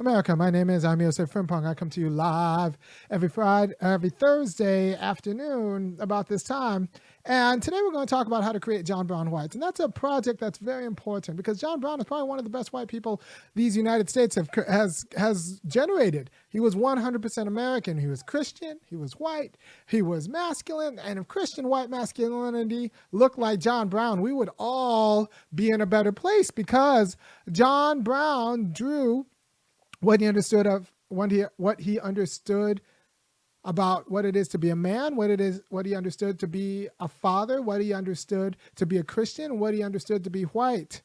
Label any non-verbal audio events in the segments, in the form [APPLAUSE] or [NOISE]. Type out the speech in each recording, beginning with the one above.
America. My name is Irami Osei-Frimpong. I come to you live every Friday, every Thursday afternoon about this time. And today we're going to talk about how to create John Brown whites. And that's a project that's very important because John Brown is probably one of the best white people these United States have has has generated. He was 100% American. He was Christian. He was white. He was masculine. And if Christian white masculinity looked like John Brown, we would all be in a better place because John Brown drew what he understood of what he what he understood about what it is to be a man, what it is what he understood to be a father, what he understood to be a Christian, what he understood to be white,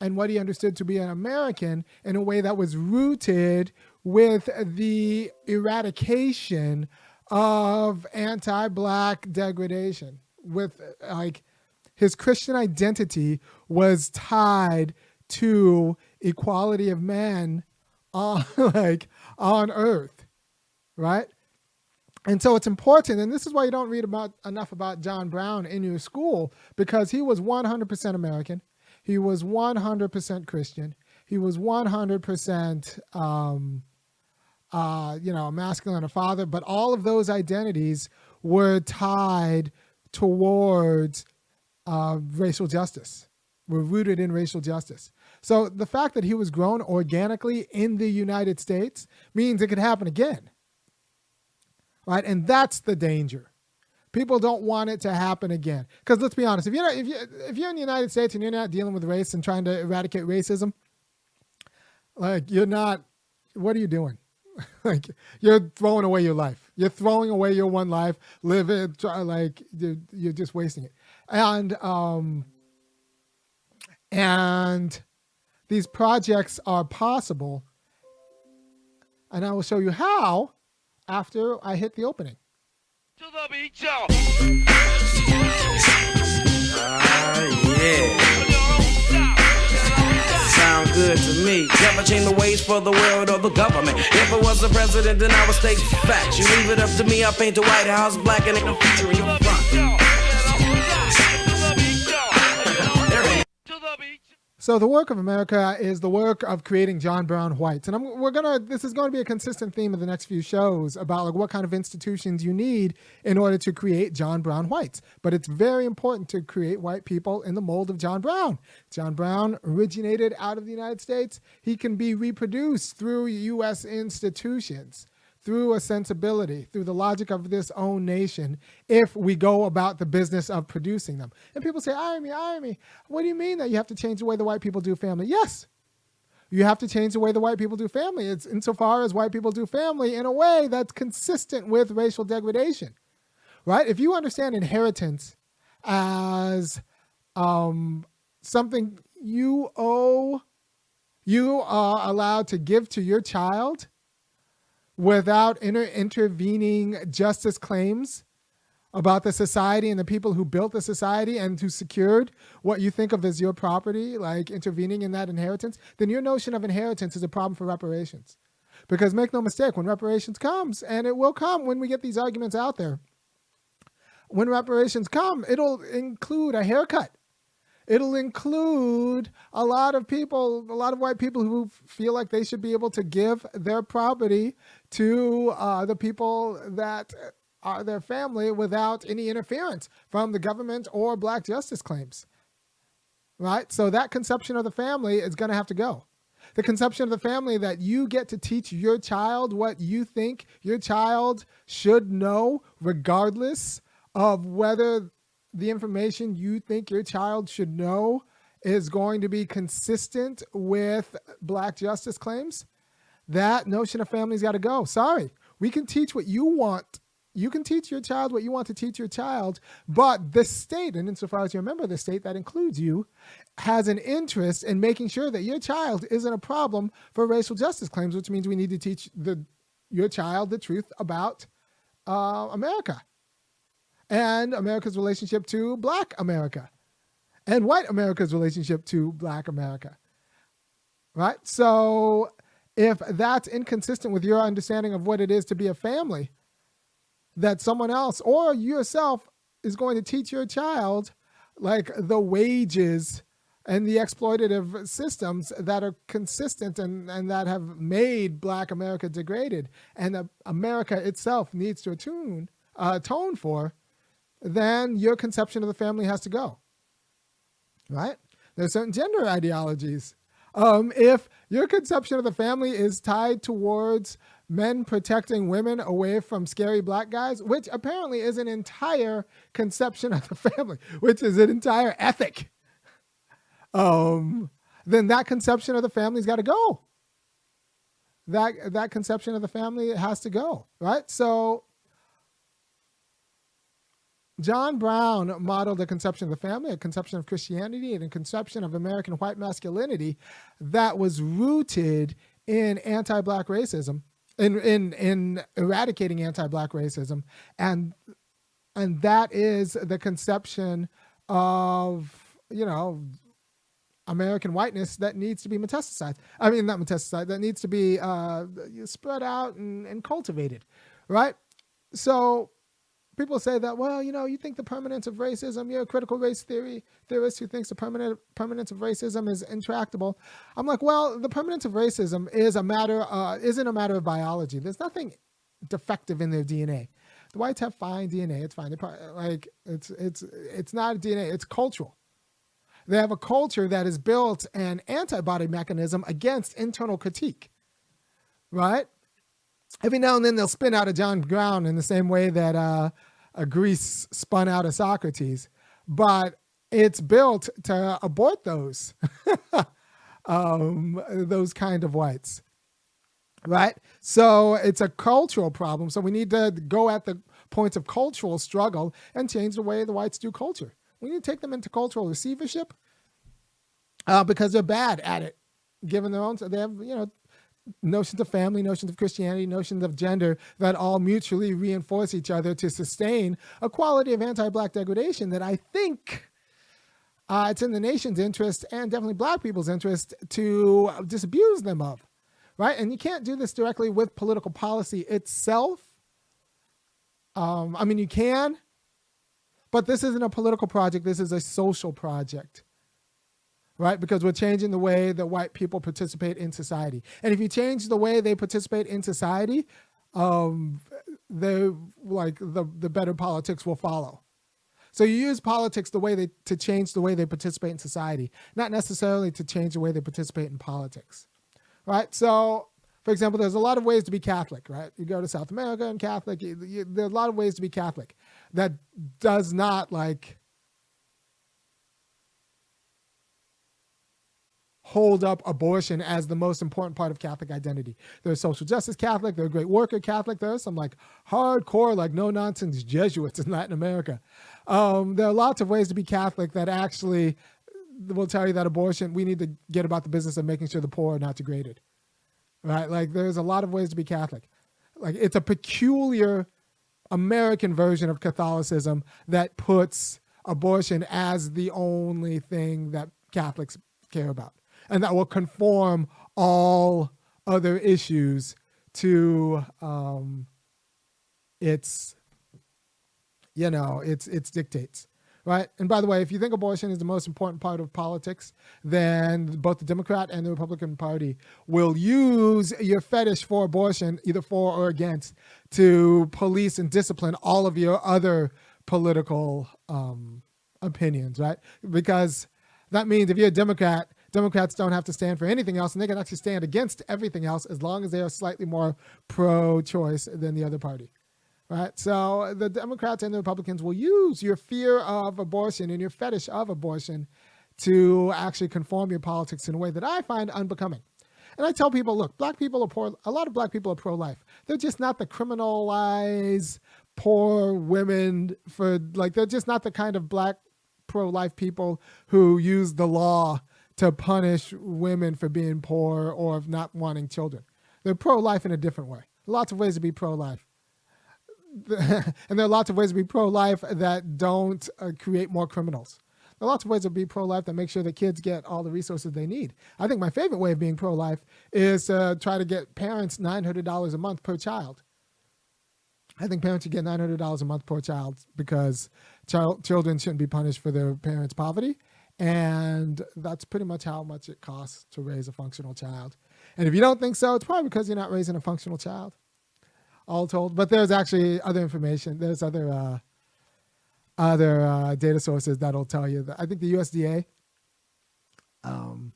and what he understood to be an American in a way that was rooted with the eradication of anti-black degradation with like his Christian identity was tied to equality of men on [LAUGHS] like on earth right? And so it's important and this is why you don't read about enough about john brown in your school because he was 100% american he was 100% christian he was 100% um, uh, you know masculine a father but all of those identities were tied towards uh, racial justice were rooted in racial justice so the fact that he was grown organically in the United States means it could happen again. Right? And that's the danger. People don't want it to happen again. Because let's be honest, if you're not, if you if you're in the United States and you're not dealing with race and trying to eradicate racism, like you're not what are you doing? [LAUGHS] like you're throwing away your life. You're throwing away your one life, live it try, like you're, you're just wasting it. And um and these projects are possible. And I will show you how after I hit the opening. To the beach, y'all. Uh, yeah. Sound good to me. Never change the ways for the world or the government. If I was the president, then I would state facts. You leave it up to me, I paint the White House black and ain't no future in your So the work of America is the work of creating John Brown whites, and I'm, we're gonna. This is going to be a consistent theme of the next few shows about like what kind of institutions you need in order to create John Brown whites. But it's very important to create white people in the mold of John Brown. John Brown originated out of the United States. He can be reproduced through U.S. institutions through a sensibility, through the logic of this own nation, if we go about the business of producing them. And people say, Irami, Irami. What do you mean that you have to change the way the white people do family? Yes. You have to change the way the white people do family. It's insofar as white people do family in a way that's consistent with racial degradation, right? If you understand inheritance as um, something you owe, you are allowed to give to your child without inter- intervening justice claims about the society and the people who built the society and who secured what you think of as your property, like intervening in that inheritance, then your notion of inheritance is a problem for reparations. Because make no mistake, when reparations comes, and it will come when we get these arguments out there, when reparations come, it'll include a haircut It'll include a lot of people, a lot of white people who feel like they should be able to give their property to uh, the people that are their family without any interference from the government or black justice claims. Right? So that conception of the family is going to have to go. The conception of the family that you get to teach your child what you think your child should know, regardless of whether the information you think your child should know is going to be consistent with black justice claims, that notion of family's got to go. Sorry. We can teach what you want. You can teach your child what you want to teach your child, but the state, and insofar as you're a member of the state that includes you, has an interest in making sure that your child isn't a problem for racial justice claims, which means we need to teach the your child the truth about uh, America and America's relationship to Black America and white America's relationship to Black America. Right? So if that's inconsistent with your understanding of what it is to be a family, that someone else or yourself is going to teach your child like the wages and the exploitative systems that are consistent and, and that have made black america degraded and america itself needs to attune uh, atone for then your conception of the family has to go right there's certain gender ideologies um, if your conception of the family is tied towards men protecting women away from scary black guys, which apparently is an entire conception of the family, which is an entire ethic um, then that conception of the family's got to go. That that conception of the family has to go, right? So John Brown modeled a conception of the family, a conception of Christianity, and a conception of American white masculinity that was rooted in anti-black racism, in in in eradicating anti-black racism, and and that is the conception of you know American whiteness that needs to be metastasized. I mean, not metastasized, that needs to be uh, spread out and, and cultivated, right? So people say that, well, you know, you think the permanence of racism, you're a critical race theory theorist who thinks the permanent permanence of racism is intractable. I'm like, well, the permanence of racism is a matter, uh, isn't a matter of biology. There's nothing defective in their DNA. The whites have fine DNA. It's fine. They're, like it's it's it's not DNA. It's cultural. They have a culture that has built an antibody mechanism against internal critique, right? Every now and then they'll spin out of John Brown in the same way that uh, Greece spun out of Socrates, but it's built to abort those, [LAUGHS] um, those kind of whites, right? So it's a cultural problem. So we need to go at the points of cultural struggle and change the way the whites do culture. We need to take them into cultural receivership uh, because they're bad at it, given their own. They have you know notions of family, notions of Christianity, notions of gender that all mutually reinforce each other to sustain a quality of anti-black degradation that I think. Uh, it's in the nation's interest and definitely black people's interest to disabuse them of, right? And you can't do this directly with political policy itself. Um, I mean, you can, but this isn't a political project. This is a social project, right? Because we're changing the way that white people participate in society. And if you change the way they participate in society, um, they like the the better politics will follow. So you use politics the way they to change the way they participate in society, not necessarily to change the way they participate in politics, right? So, for example, there's a lot of ways to be Catholic, right? You go to South America and Catholic. You, you, there are a lot of ways to be Catholic that does not like hold up abortion as the most important part of Catholic identity. They're social justice Catholic, they're great worker Catholic. There are some like hardcore, like no nonsense Jesuits in Latin America. Um, there are lots of ways to be Catholic that actually will tell you that abortion, we need to get about the business of making sure the poor are not degraded. Right? Like there's a lot of ways to be Catholic. Like it's a peculiar American version of Catholicism that puts abortion as the only thing that Catholics care about and that will conform all other issues to um, its, you know, its its dictates right? And by the way, if you think abortion is the most important part of politics, then both the Democrat and the Republican Party will use your fetish for abortion, either for or against, to police and discipline all of your other political um, opinions, right? Because that means if you're a Democrat, Democrats don't have to stand for anything else, and they can actually stand against everything else as long as they are slightly more pro choice than the other party right? So the Democrats and the Republicans will use your fear of abortion and your fetish of abortion to actually conform your politics in a way that I find unbecoming. And I tell people, look, black people are poor. A lot of black people are pro-life. They're just not the criminalized poor women for like. They're just not the kind of black pro-life people who use the law to punish women for being poor or of not wanting children. They're pro-life in a different way. Lots of ways to be pro-life. [LAUGHS] and there are lots of ways to be pro-life that don't uh, create more criminals. There are lots of ways to be pro-life that make sure that kids get all the resources they need. I think my favorite way of being pro-life is to try to get parents $900 a month per child. I think parents should get $900 a month per child because child, children shouldn't be punished for their parents' poverty. And that's pretty much how much it costs to raise a functional child. And if you don't think so, it's probably because you're not raising a functional child, all told. But there's actually other information. There's other uh, other uh, data sources that'll tell you that. I think the USDA um,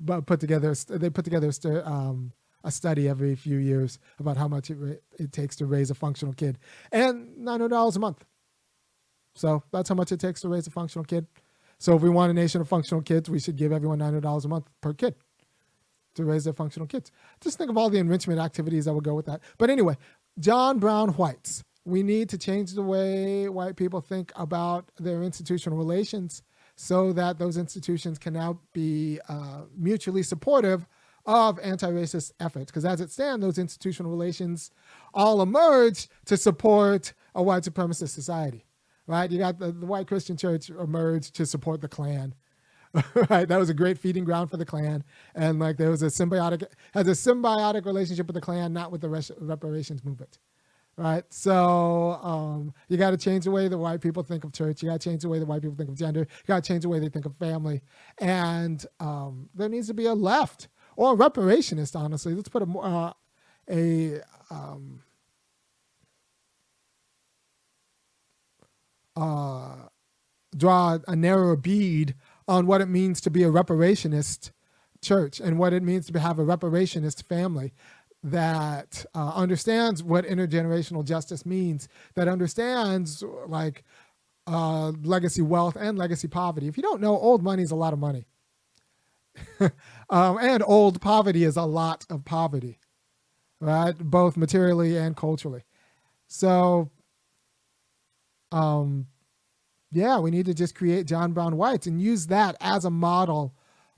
but put together they put together um, a study every few years about how much it, it takes to raise a functional kid and $900 a month so that's how much it takes to raise a functional kid so if we want a nation of functional kids we should give everyone $900 a month per kid to raise their functional kids. Just think of all the enrichment activities that would go with that. But anyway john brown whites we need to change the way white people think about their institutional relations so that those institutions can now be uh, mutually supportive of anti-racist efforts. Because as it stands, those institutional relations all emerge to support a white supremacist society, right? You got the, the white Christian church emerged to support the Klan, [LAUGHS] right? That was a great feeding ground for the Klan, and like there was a symbiotic has a symbiotic relationship with the Klan, not with the reparations movement right? So um, you got to change the way the white people think of church. You got to change the way the white people think of gender. You got to change the way they think of family. And um, there needs to be a left or a reparationist, honestly. Let's put a, uh, a um, uh, draw a narrower bead on what it means to be a reparationist church and what it means to have a reparationist family that uh, understands what intergenerational justice means, that understands like uh, legacy wealth and legacy poverty. If you don't know, old money is a lot of money. [LAUGHS] um, and old poverty is a lot of poverty, right? Both materially and culturally. So, um, yeah, we need to just create John Brown Whites and use that as a model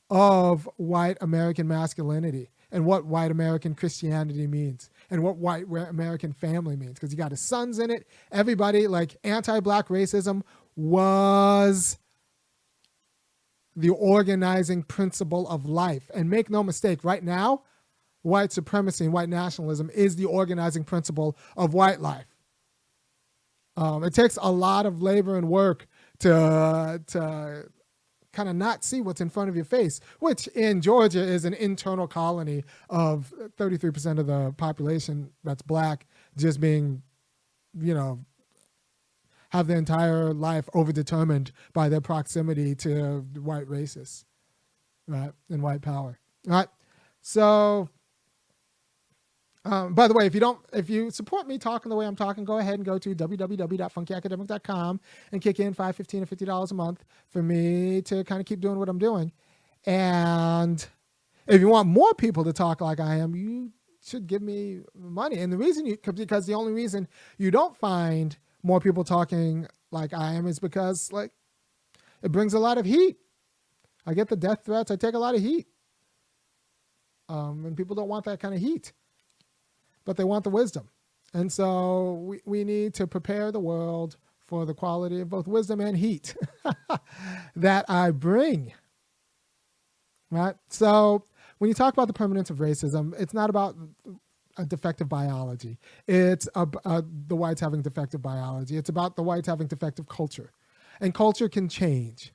of white American masculinity and what white American Christianity means and what white American family means. Because you got his sons in it. Everybody, like anti black racism was the organizing principle of life. And make no mistake, right now, white supremacy and white nationalism is the organizing principle of white life. Um, it takes a lot of labor and work to, to kind of not see what's in front of your face, which in Georgia is an internal colony of 33% of the population that's black, just being, you know, have their entire life overdetermined by their proximity to white racists, right, and white power. All right. So um, by the way, if you don't, if you support me talking the way I'm talking, go ahead and go to www.funkyacademic.com and kick in five, fifteen, or fifty dollars a month for me to kind of keep doing what I'm doing. And if you want more people to talk like I am, you should give me money. And the reason you, because the only reason you don't find more people talking like I am is because like it brings a lot of heat. I get the death threats. I take a lot of heat. Um, and people don't want that kind of heat but they want the wisdom. And so we, we need to prepare the world for the quality of both wisdom and heat [LAUGHS] that I bring. Right? So when you talk about the permanence of racism, it's not about a defective biology. It's a, a, uh, the whites having defective biology. It's about the whites having defective culture. And culture can change.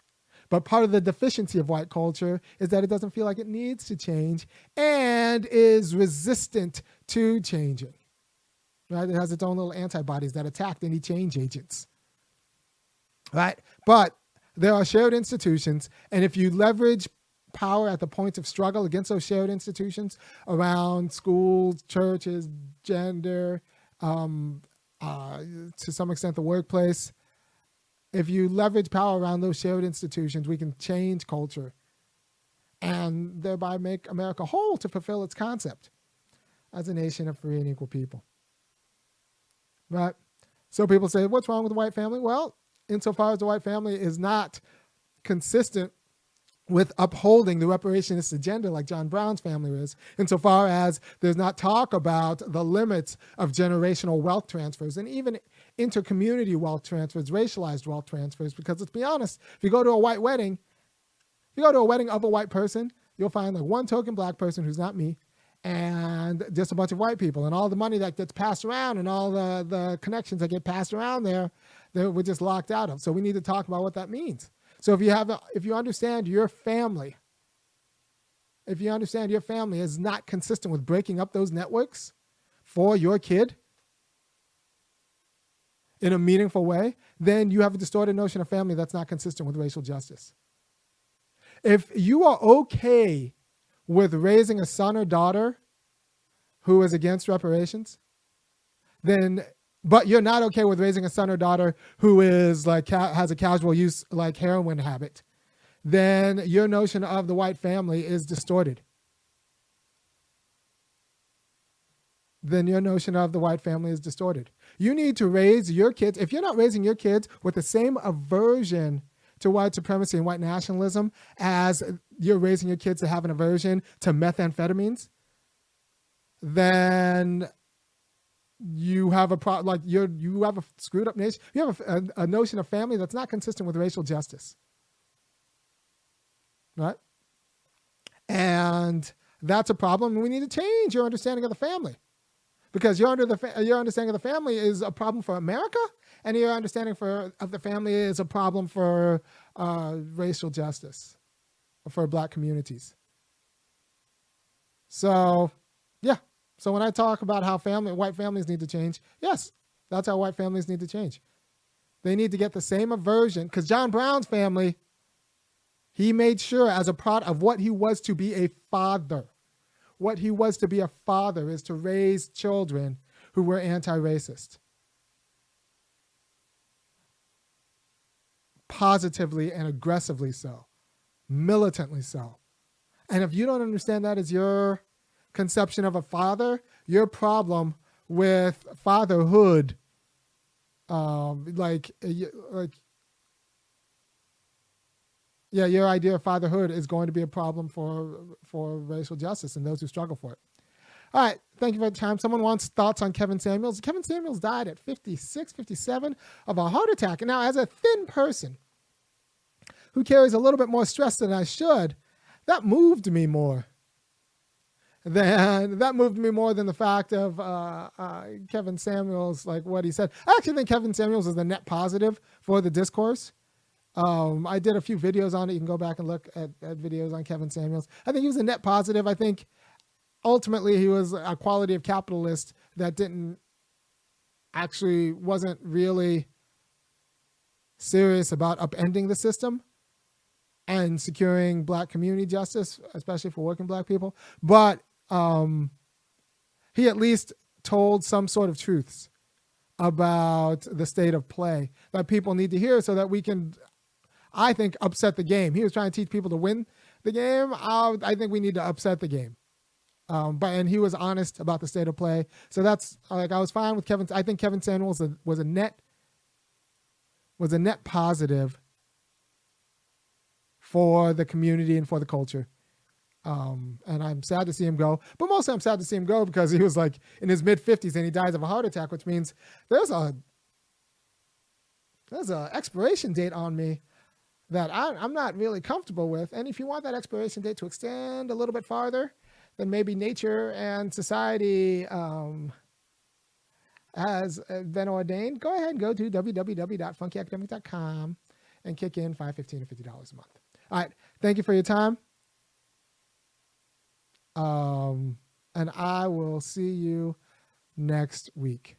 But part of the deficiency of white culture is that it doesn't feel like it needs to change and is resistant to changing. Right? It has its own little antibodies that attack any change agents. Right? But there are shared institutions, and if you leverage power at the point of struggle against those shared institutions around schools, churches, gender, um, uh, to some extent the workplace, if you leverage power around those shared institutions, we can change culture and thereby make America whole to fulfill its concept as a nation of free and equal people. Right? So people say, what's wrong with the white family? Well, insofar as the white family is not consistent with upholding the reparationist agenda like John Brown's family is, insofar as there's not talk about the limits of generational wealth transfers and even intercommunity wealth transfers, racialized wealth transfers, because let's be honest, if you go to a white wedding, if you go to a wedding of a white person, you'll find like one token black person who's not me, and just a bunch of white people, and all the money that gets passed around and all the, the connections that get passed around there, that we're just locked out of. So we need to talk about what that means. So if you have, a, if you understand your family, if you understand your family is not consistent with breaking up those networks for your kid in a meaningful way, then you have a distorted notion of family that's not consistent with racial justice. If you are okay with raising a son or daughter who is against reparations, then but you're not okay with raising a son or daughter who is like has a casual use like heroin habit, then your notion of the white family is distorted. Then your notion of the white family is distorted. You need to raise your kids, if you're not raising your kids with the same aversion to white supremacy and white nationalism as you're raising your kids to have an aversion to methamphetamines, then you have a pro like you're you have a screwed up nation. You have a, a, a notion of family that's not consistent with racial justice, right? And that's a problem. We need to change your understanding of the family, because your under the fa- your understanding of the family is a problem for America, and your understanding for of the family is a problem for uh, racial justice, for Black communities. So, yeah, so when I talk about how family white families need to change, yes, that's how white families need to change. They need to get the same aversion because John Brown's family, he made sure as a product of what he was to be a father. What he was to be a father is to raise children who were anti-racist. Positively and aggressively so. Militantly so. And if you don't understand that as your conception of a father, your problem with fatherhood, um, like like yeah, your idea of fatherhood is going to be a problem for for racial justice and those who struggle for it. All right, thank you for the time. Someone wants thoughts on Kevin Samuels. Kevin Samuels died at 56, 57 of a heart attack. And now, as a thin person who carries a little bit more stress than I should, that moved me more than that moved me more than the fact of uh, uh, Kevin Samuels, like what he said. I actually think Kevin Samuels is the net positive for the discourse. Um, I did a few videos on it. You can go back and look at, at videos on Kevin Samuels. I think he was a net positive. I think ultimately he was a quality of capitalist that didn't actually wasn't really serious about upending the system and securing black community justice, especially for working black people. But um, he at least told some sort of truths about the state of play that people need to hear so that we can, I think, upset the game. He was trying to teach people to win the game. I, I think we need to upset the game. Um, but and he was honest about the state of play. So that's like I was fine with Kevin. I think Kevin Samuels was a, was a net was a net positive for the community and for the culture. Um, and I'm sad to see him go. But mostly I'm sad to see him go because he was like in his mid 50s and he dies of a heart attack, which means there's a there's a expiration date on me that I, am not really comfortable with. And if you want that expiration date to extend a little bit farther, then maybe nature and society um, has been ordained. Go ahead and go to www.funkyacademic.com and kick in $5, $15, or $50 a month. All right. Thank you for your time. Um, and I will see you next week.